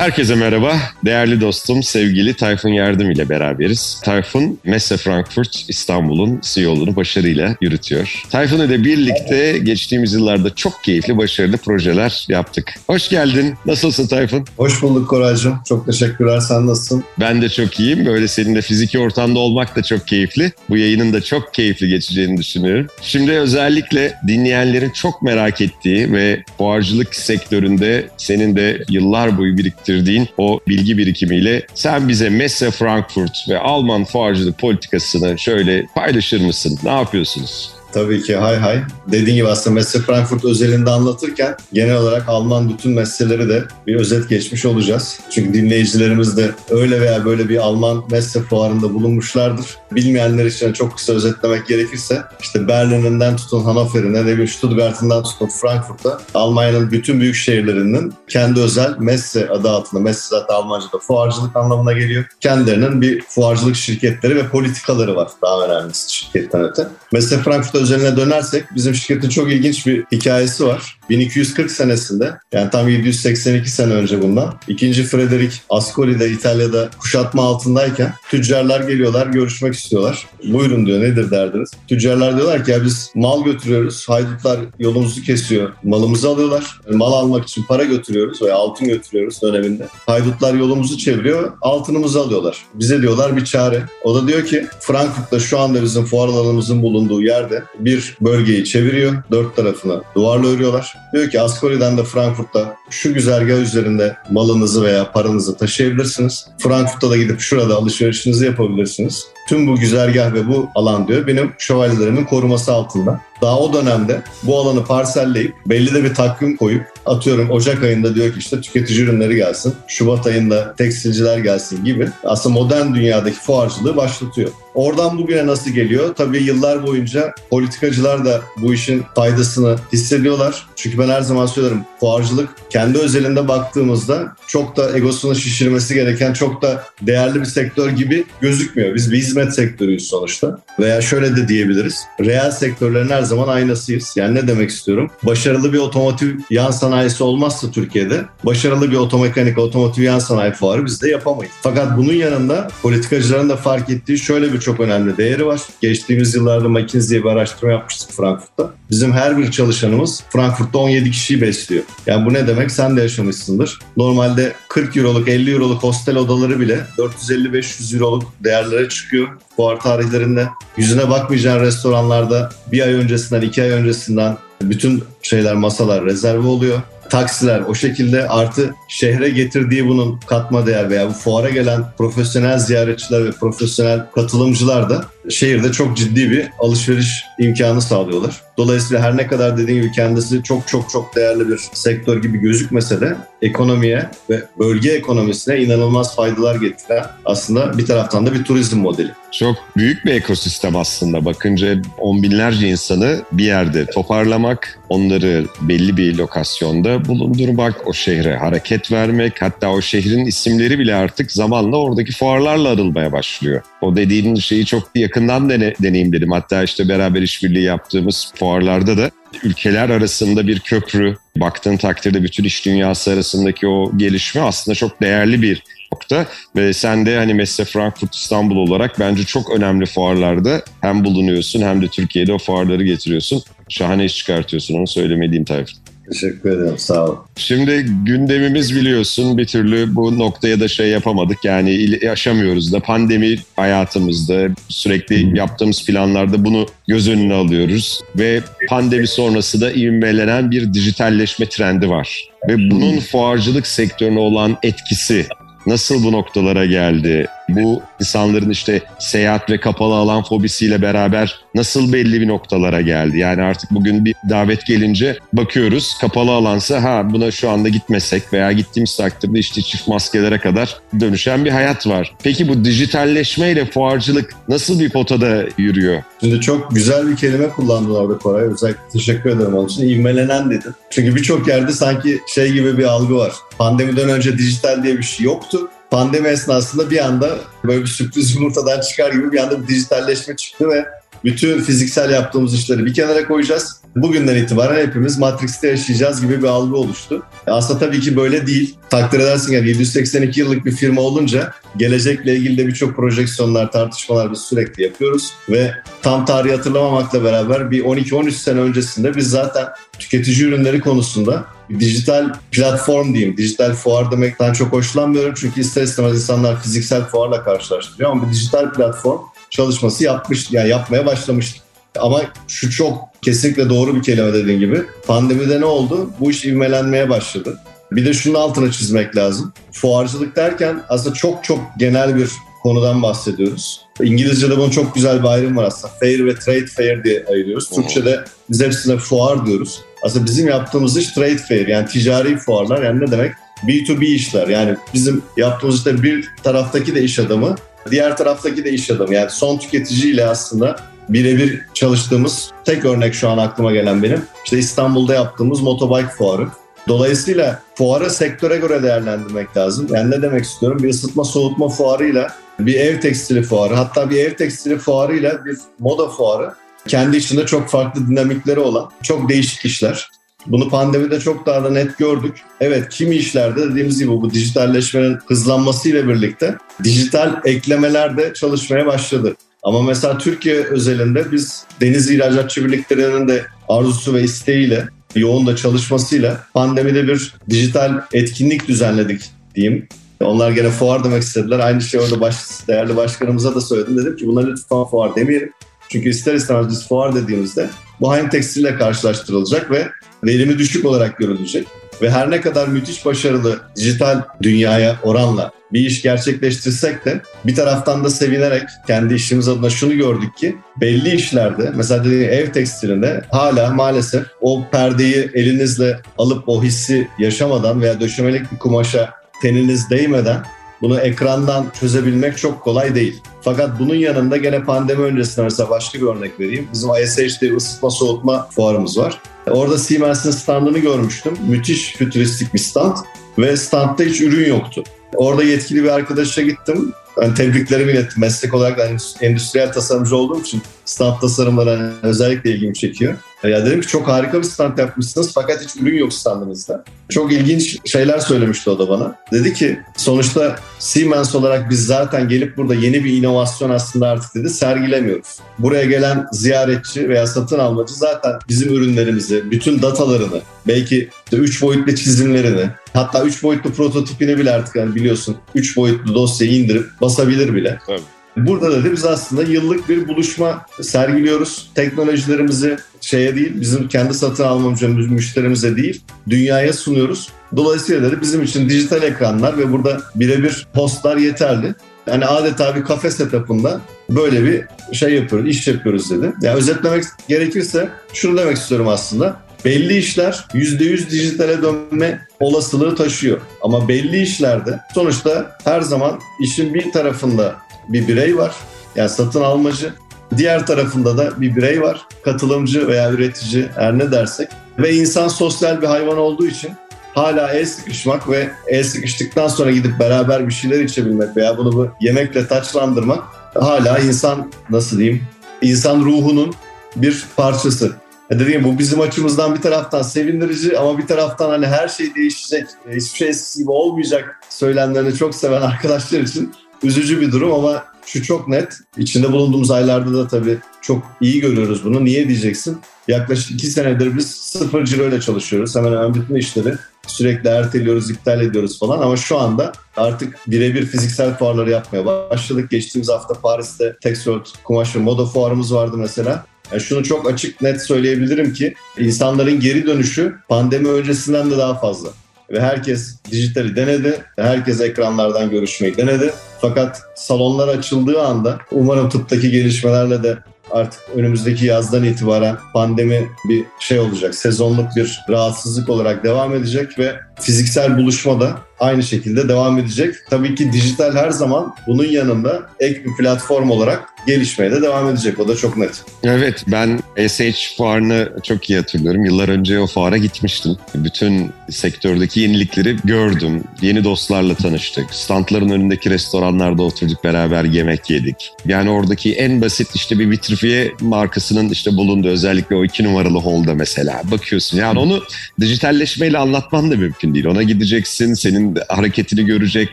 Herkese merhaba. Değerli dostum, sevgili Tayfun Yardım ile beraberiz. Tayfun, Messe Frankfurt İstanbul'un CEO'luğunu başarıyla yürütüyor. Tayfun ile birlikte geçtiğimiz yıllarda çok keyifli, başarılı projeler yaptık. Hoş geldin. Nasılsın Tayfun? Hoş bulduk Koraycığım. Çok teşekkürler. Sen nasılsın? Ben de çok iyiyim. Böyle senin de fiziki ortamda olmak da çok keyifli. Bu yayının da çok keyifli geçeceğini düşünüyorum. Şimdi özellikle dinleyenlerin çok merak ettiği ve fuarcılık sektöründe senin de yıllar boyu biriktirdiğin biriktirdiğin o bilgi birikimiyle sen bize Messe Frankfurt ve Alman fuarcılık politikasını şöyle paylaşır mısın? Ne yapıyorsunuz? Tabii ki hay hay. Dediğim gibi aslında Messe Frankfurt özelinde anlatırken genel olarak Alman bütün meseleleri de bir özet geçmiş olacağız. Çünkü dinleyicilerimiz de öyle veya böyle bir Alman Messe fuarında bulunmuşlardır. Bilmeyenler için çok kısa özetlemek gerekirse işte Berlin'inden tutun Hannover'ine, ne bileyim Stuttgart'ından tutun Frankfurt'a Almanya'nın bütün büyük şehirlerinin kendi özel Messe adı altında, Messe zaten Almanca'da fuarcılık anlamına geliyor. Kendilerinin bir fuarcılık şirketleri ve politikaları var daha önemlisi şirketten öte. Messe Frankfurt özeline dönersek bizim şirketin çok ilginç bir hikayesi var. 1240 senesinde yani tam 782 sene önce bundan ikinci Frederick Ascoli de İtalya'da kuşatma altındayken tüccarlar geliyorlar görüşmek istiyorlar. Buyurun diyor nedir derdiniz? Tüccarlar diyorlar ki ya biz mal götürüyoruz. Haydutlar yolumuzu kesiyor. Malımızı alıyorlar. Yani mal almak için para götürüyoruz veya altın götürüyoruz döneminde. Haydutlar yolumuzu çeviriyor. Altınımızı alıyorlar. Bize diyorlar bir çare. O da diyor ki Frankfurt'ta şu anda bizim fuar alanımızın bulunduğu yerde bir bölgeyi çeviriyor. Dört tarafına duvarla örüyorlar. Diyor ki Ascoli'den de Frankfurt'ta şu güzergah üzerinde malınızı veya paranızı taşıyabilirsiniz. Frankfurt'ta da gidip şurada alışverişinizi yapabilirsiniz. Tüm bu güzergah ve bu alan diyor benim şövalyelerimin koruması altında. Daha o dönemde bu alanı parselleyip belli de bir takvim koyup atıyorum Ocak ayında diyor ki işte tüketici ürünleri gelsin. Şubat ayında tekstilciler gelsin gibi. Aslında modern dünyadaki fuarcılığı başlatıyor. Oradan bugüne nasıl geliyor? Tabii yıllar boyunca politikacılar da bu işin faydasını hissediyorlar. Çünkü ben her zaman söylerim fuarcılık kendi özelinde baktığımızda çok da egosunu şişirmesi gereken çok da değerli bir sektör gibi gözükmüyor. Biz bir hizmet sektörüyüz sonuçta. Veya şöyle de diyebiliriz. Reel sektörlerin her zaman aynasıyız. Yani ne demek istiyorum? Başarılı bir otomotiv yan sanayisi olmazsa Türkiye'de başarılı bir otomekanik otomotiv yan sanayi fuarı biz de yapamayız. Fakat bunun yanında politikacıların da fark ettiği şöyle bir çok önemli değeri var. Geçtiğimiz yıllarda McKinsey'e bir araştırma yapmıştık Frankfurt'ta. Bizim her bir çalışanımız Frankfurt'ta 17 kişiyi besliyor. Yani bu ne demek? Sen de yaşamışsındır. Normalde 40 euroluk, 50 euroluk hostel odaları bile 450-500 euroluk değerlere çıkıyor fuar tarihlerinde. Yüzüne bakmayacağın restoranlarda bir ay öncesinden, iki ay öncesinden bütün şeyler, masalar rezerve oluyor. Taksiler o şekilde artı şehre getirdiği bunun katma değer veya bu fuara gelen profesyonel ziyaretçiler ve profesyonel katılımcılar da şehirde çok ciddi bir alışveriş imkanı sağlıyorlar. Dolayısıyla her ne kadar dediğim gibi kendisi çok çok çok değerli bir sektör gibi gözükmese de ekonomiye ve bölge ekonomisine inanılmaz faydalar getiren aslında bir taraftan da bir turizm modeli. Çok büyük bir ekosistem aslında. Bakınca on binlerce insanı bir yerde toparlamak, onları belli bir lokasyonda bulundurmak, o şehre hareket vermek, hatta o şehrin isimleri bile artık zamanla oradaki fuarlarla arılmaya başlıyor. O dediğin şeyi çok yakından dene, deneyimledim. Hatta işte beraber işbirliği yaptığımız fuarlarda da ülkeler arasında bir köprü, baktığın takdirde bütün iş dünyası arasındaki o gelişme aslında çok değerli bir nokta ve sen de hani Messe Frankfurt İstanbul olarak bence çok önemli fuarlarda hem bulunuyorsun hem de Türkiye'de o fuarları getiriyorsun. Şahane iş çıkartıyorsun onu söylemediğim Tayfun. Teşekkür ederim sağ ol. Şimdi gündemimiz biliyorsun bir türlü bu noktaya da şey yapamadık. Yani yaşamıyoruz da pandemi hayatımızda sürekli yaptığımız planlarda bunu göz önüne alıyoruz. Ve pandemi sonrası da ivmelenen bir dijitalleşme trendi var. Ve bunun fuarcılık sektörüne olan etkisi nasıl bu noktalara geldi? Bu insanların işte seyahat ve kapalı alan fobisiyle beraber nasıl belli bir noktalara geldi? Yani artık bugün bir davet gelince bakıyoruz kapalı alansa ha buna şu anda gitmesek veya gittiğimiz takdirde işte çift maskelere kadar dönüşen bir hayat var. Peki bu dijitalleşmeyle fuarcılık nasıl bir potada yürüyor? Şimdi çok güzel bir kelime kullandın orada Koray. Özellikle teşekkür ederim onun için. İvmelenen dedin. Çünkü birçok yerde sanki şey gibi bir algı var. Pandemiden önce dijital diye bir şey yoktu pandemi esnasında bir anda böyle bir sürpriz yumurtadan çıkar gibi bir anda bir dijitalleşme çıktı ve bütün fiziksel yaptığımız işleri bir kenara koyacağız. Bugünden itibaren hepimiz Matrix'te yaşayacağız gibi bir algı oluştu. Aslında tabii ki böyle değil. Takdir edersin yani 782 yıllık bir firma olunca gelecekle ilgili de birçok projeksiyonlar, tartışmalar biz sürekli yapıyoruz. Ve tam tarihi hatırlamamakla beraber bir 12-13 sene öncesinde biz zaten tüketici ürünleri konusunda dijital platform diyeyim, dijital fuar demekten çok hoşlanmıyorum. Çünkü ister istemez insanlar fiziksel fuarla karşılaştırıyor ama bir dijital platform çalışması yapmış, yani yapmaya başlamıştık. Ama şu çok kesinlikle doğru bir kelime dediğin gibi. Pandemide ne oldu? Bu iş ivmelenmeye başladı. Bir de şunun altına çizmek lazım. Fuarcılık derken aslında çok çok genel bir konudan bahsediyoruz. İngilizce'de bunun çok güzel bir ayrım var aslında. Fair ve trade fair diye ayırıyoruz. Türkçe'de biz hepsine fuar diyoruz. Aslında bizim yaptığımız iş trade fair yani ticari fuarlar yani ne demek? B2B işler yani bizim yaptığımız işte bir taraftaki de iş adamı, diğer taraftaki de iş adamı. Yani son tüketiciyle aslında birebir çalıştığımız tek örnek şu an aklıma gelen benim. İşte İstanbul'da yaptığımız motobike fuarı. Dolayısıyla fuarı sektöre göre değerlendirmek lazım. Yani ne demek istiyorum? Bir ısıtma soğutma fuarıyla bir ev tekstili fuarı hatta bir ev tekstili fuarıyla bir moda fuarı kendi içinde çok farklı dinamikleri olan çok değişik işler. Bunu pandemide çok daha da net gördük. Evet kimi işlerde dediğimiz gibi bu dijitalleşmenin hızlanmasıyla birlikte dijital eklemeler de çalışmaya başladı. Ama mesela Türkiye özelinde biz deniz ihracatçı birliklerinin de arzusu ve isteğiyle yoğun da çalışmasıyla pandemide bir dijital etkinlik düzenledik diyeyim. Onlar gene fuar demek istediler. Aynı şey orada baş, değerli başkanımıza da söyledim. Dedim ki bunları lütfen fuar demeyelim. Çünkü ister istemez biz fuar dediğimizde bu hain tekstille karşılaştırılacak ve verimi düşük olarak görülecek. Ve her ne kadar müthiş başarılı dijital dünyaya oranla bir iş gerçekleştirsek de bir taraftan da sevinerek kendi işimiz adına şunu gördük ki belli işlerde mesela dediğim ev tekstilinde hala maalesef o perdeyi elinizle alıp o hissi yaşamadan veya döşemelik bir kumaşa teniniz değmeden bunu ekrandan çözebilmek çok kolay değil. Fakat bunun yanında gene pandemi öncesinde mesela başka bir örnek vereyim. Bizim ISH diye ısıtma soğutma fuarımız var. Orada Siemens'in standını görmüştüm. Müthiş fütüristik bir stand ve standta hiç ürün yoktu. Orada yetkili bir arkadaşa gittim. Yani tebriklerimi ilettim. Meslek olarak yani endüstriyel tasarımcı olduğum için stand tasarımları hani özellikle ilgimi çekiyor. Ya dedim ki çok harika bir stand yapmışsınız fakat hiç ürün yok standınızda. Çok ilginç şeyler söylemişti o da bana. Dedi ki sonuçta Siemens olarak biz zaten gelip burada yeni bir inovasyon aslında artık dedi sergilemiyoruz. Buraya gelen ziyaretçi veya satın almacı zaten bizim ürünlerimizi, bütün datalarını, belki işte üç boyutlu çizimlerini, hatta üç boyutlu prototipini bile artık yani biliyorsun üç boyutlu dosyayı indirip basabilir bile. Tabii. Burada da biz aslında yıllık bir buluşma sergiliyoruz. Teknolojilerimizi şeye değil, bizim kendi satın almamız müşterimize değil, dünyaya sunuyoruz. Dolayısıyla da bizim için dijital ekranlar ve burada birebir postlar yeterli. Yani adeta bir kafe setup'ında böyle bir şey yapıyoruz, iş yapıyoruz dedi. Yani özetlemek gerekirse şunu demek istiyorum aslında. Belli işler %100 dijitale dönme olasılığı taşıyor. Ama belli işlerde sonuçta her zaman işin bir tarafında bir birey var. Yani satın almacı. Diğer tarafında da bir birey var. Katılımcı veya üretici her ne dersek. Ve insan sosyal bir hayvan olduğu için hala el sıkışmak ve el sıkıştıktan sonra gidip beraber bir şeyler içebilmek veya bunu bu yemekle taçlandırmak hala insan nasıl diyeyim insan ruhunun bir parçası. E dediğim bu bizim açımızdan bir taraftan sevindirici ama bir taraftan hani her şey değişecek, hiçbir şey eskisi gibi olmayacak söylemlerini çok seven arkadaşlar için üzücü bir durum ama şu çok net. İçinde bulunduğumuz aylarda da tabii çok iyi görüyoruz bunu. Niye diyeceksin? Yaklaşık iki senedir biz sıfır ciro ile çalışıyoruz. Hemen hemen bütün işleri sürekli erteliyoruz, iptal ediyoruz falan. Ama şu anda artık birebir fiziksel fuarları yapmaya başladık. Geçtiğimiz hafta Paris'te Texworld Kumaş ve Moda fuarımız vardı mesela. Yani şunu çok açık net söyleyebilirim ki insanların geri dönüşü pandemi öncesinden de daha fazla ve herkes dijitali denedi. Herkes ekranlardan görüşmeyi denedi. Fakat salonlar açıldığı anda umarım tıptaki gelişmelerle de artık önümüzdeki yazdan itibaren pandemi bir şey olacak. Sezonluk bir rahatsızlık olarak devam edecek ve fiziksel buluşma da aynı şekilde devam edecek. Tabii ki dijital her zaman bunun yanında ek bir platform olarak gelişmeye de devam edecek. O da çok net. Evet ben SH fuarını çok iyi hatırlıyorum. Yıllar önce o fuara gitmiştim. Bütün sektördeki yenilikleri gördüm. Yeni dostlarla tanıştık. Standların önündeki restoranlarda oturduk beraber yemek yedik. Yani oradaki en basit işte bir vitrifiye markasının işte bulunduğu özellikle o iki numaralı holda mesela bakıyorsun. Yani onu dijitalleşmeyle anlatman da mümkün değil. Ona gideceksin, senin hareketini görecek,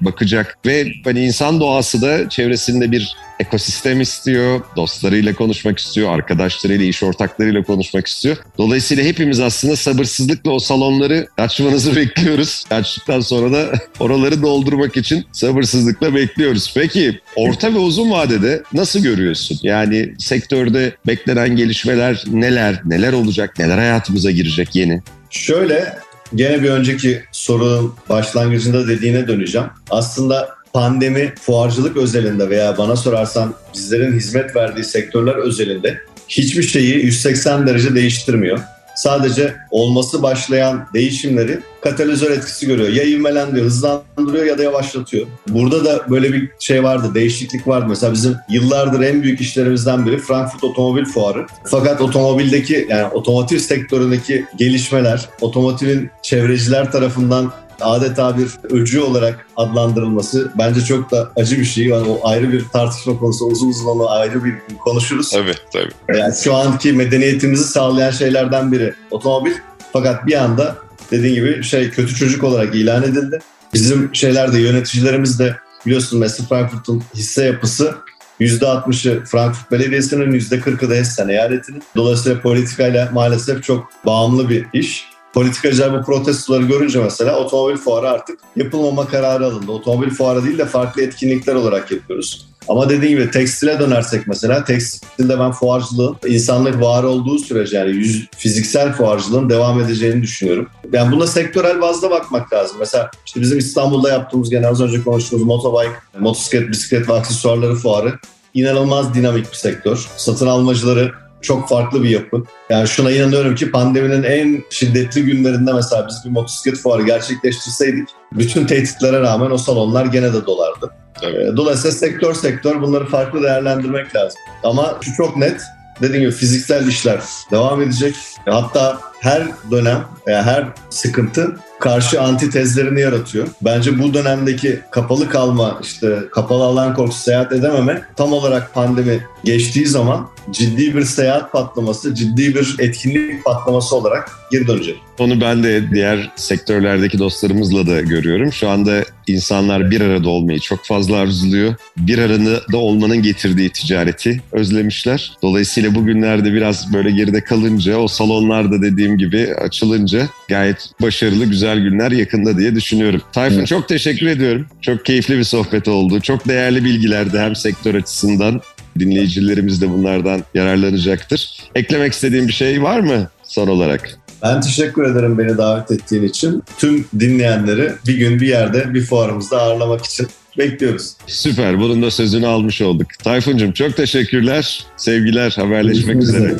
bakacak ve hani insan doğası da çevresinde bir ekosistem istiyor, dostlarıyla konuşmak istiyor, arkadaşlarıyla, iş ortaklarıyla konuşmak istiyor. Dolayısıyla hepimiz aslında sabırsızlıkla o salonları açmanızı bekliyoruz. Açtıktan sonra da oraları doldurmak için sabırsızlıkla bekliyoruz. Peki orta ve uzun vadede nasıl görüyorsun? Yani sektörde beklenen gelişmeler neler, neler olacak, neler hayatımıza girecek yeni? Şöyle gene bir önceki sorunun başlangıcında dediğine döneceğim. Aslında pandemi fuarcılık özelinde veya bana sorarsan bizlerin hizmet verdiği sektörler özelinde hiçbir şeyi 180 derece değiştirmiyor. Sadece olması başlayan değişimleri katalizör etkisi görüyor. Ya ivmelendiriyor, hızlandırıyor ya da yavaşlatıyor. Burada da böyle bir şey vardı, değişiklik vardı. Mesela bizim yıllardır en büyük işlerimizden biri Frankfurt Otomobil Fuarı. Fakat otomobildeki yani otomotiv sektöründeki gelişmeler, otomotivin çevreciler tarafından adeta bir öcü olarak adlandırılması bence çok da acı bir şey. Yani o ayrı bir tartışma konusu. Uzun uzun onu ayrı bir konuşuruz. Tabii tabii. Yani şu anki medeniyetimizi sağlayan şeylerden biri otomobil. Fakat bir anda dediğin gibi şey kötü çocuk olarak ilan edildi. Bizim şeylerde yöneticilerimiz de biliyorsun mesela Frankfurt'un hisse yapısı %60'ı Frankfurt Belediyesi'nin, %40'ı da Hessen eyaletinin. Dolayısıyla politikayla maalesef çok bağımlı bir iş. Politikacılar bu protestoları görünce mesela otomobil fuarı artık yapılmama kararı alındı. Otomobil fuarı değil de farklı etkinlikler olarak yapıyoruz. Ama dediğim gibi tekstile dönersek mesela tekstilde ben fuarcılığın insanlık var olduğu sürece yani yüz, fiziksel fuarcılığın devam edeceğini düşünüyorum. Yani buna sektörel bazda bakmak lazım. Mesela işte bizim İstanbul'da yaptığımız genel az önce konuştuğumuz motobike, motosiklet, bisiklet ve aksesuarları fuarı inanılmaz dinamik bir sektör. Satın almacıları çok farklı bir yapı. Yani şuna inanıyorum ki pandeminin en şiddetli günlerinde mesela biz bir motosiklet fuarı gerçekleştirseydik bütün tehditlere rağmen o salonlar gene de dolardı. Evet. Dolayısıyla sektör sektör bunları farklı değerlendirmek lazım. Ama şu çok net dediğim gibi fiziksel işler devam edecek. Hatta her dönem veya her sıkıntı karşı antitezlerini yaratıyor. Bence bu dönemdeki kapalı kalma, işte kapalı alan korkusu, seyahat edememe tam olarak pandemi geçtiği zaman ciddi bir seyahat patlaması, ciddi bir etkinlik patlaması olarak geri dönecek. Onu ben de diğer sektörlerdeki dostlarımızla da görüyorum. Şu anda insanlar bir arada olmayı çok fazla arzuluyor. Bir arada olmanın getirdiği ticareti özlemişler. Dolayısıyla bugünlerde biraz böyle geride kalınca o salonlarda dediğim gibi açılınca gayet başarılı güzel günler yakında diye düşünüyorum. Tayfun evet. çok teşekkür ediyorum. Çok keyifli bir sohbet oldu. Çok değerli bilgilerdi hem sektör açısından dinleyicilerimiz de bunlardan yararlanacaktır. Eklemek istediğim bir şey var mı son olarak? Ben teşekkür ederim beni davet ettiğin için. Tüm dinleyenleri bir gün bir yerde bir fuarımızda ağırlamak için bekliyoruz. Süper. Bunun da sözünü almış olduk. Tayfun'cum çok teşekkürler. Sevgiler. Haberleşmek üzere.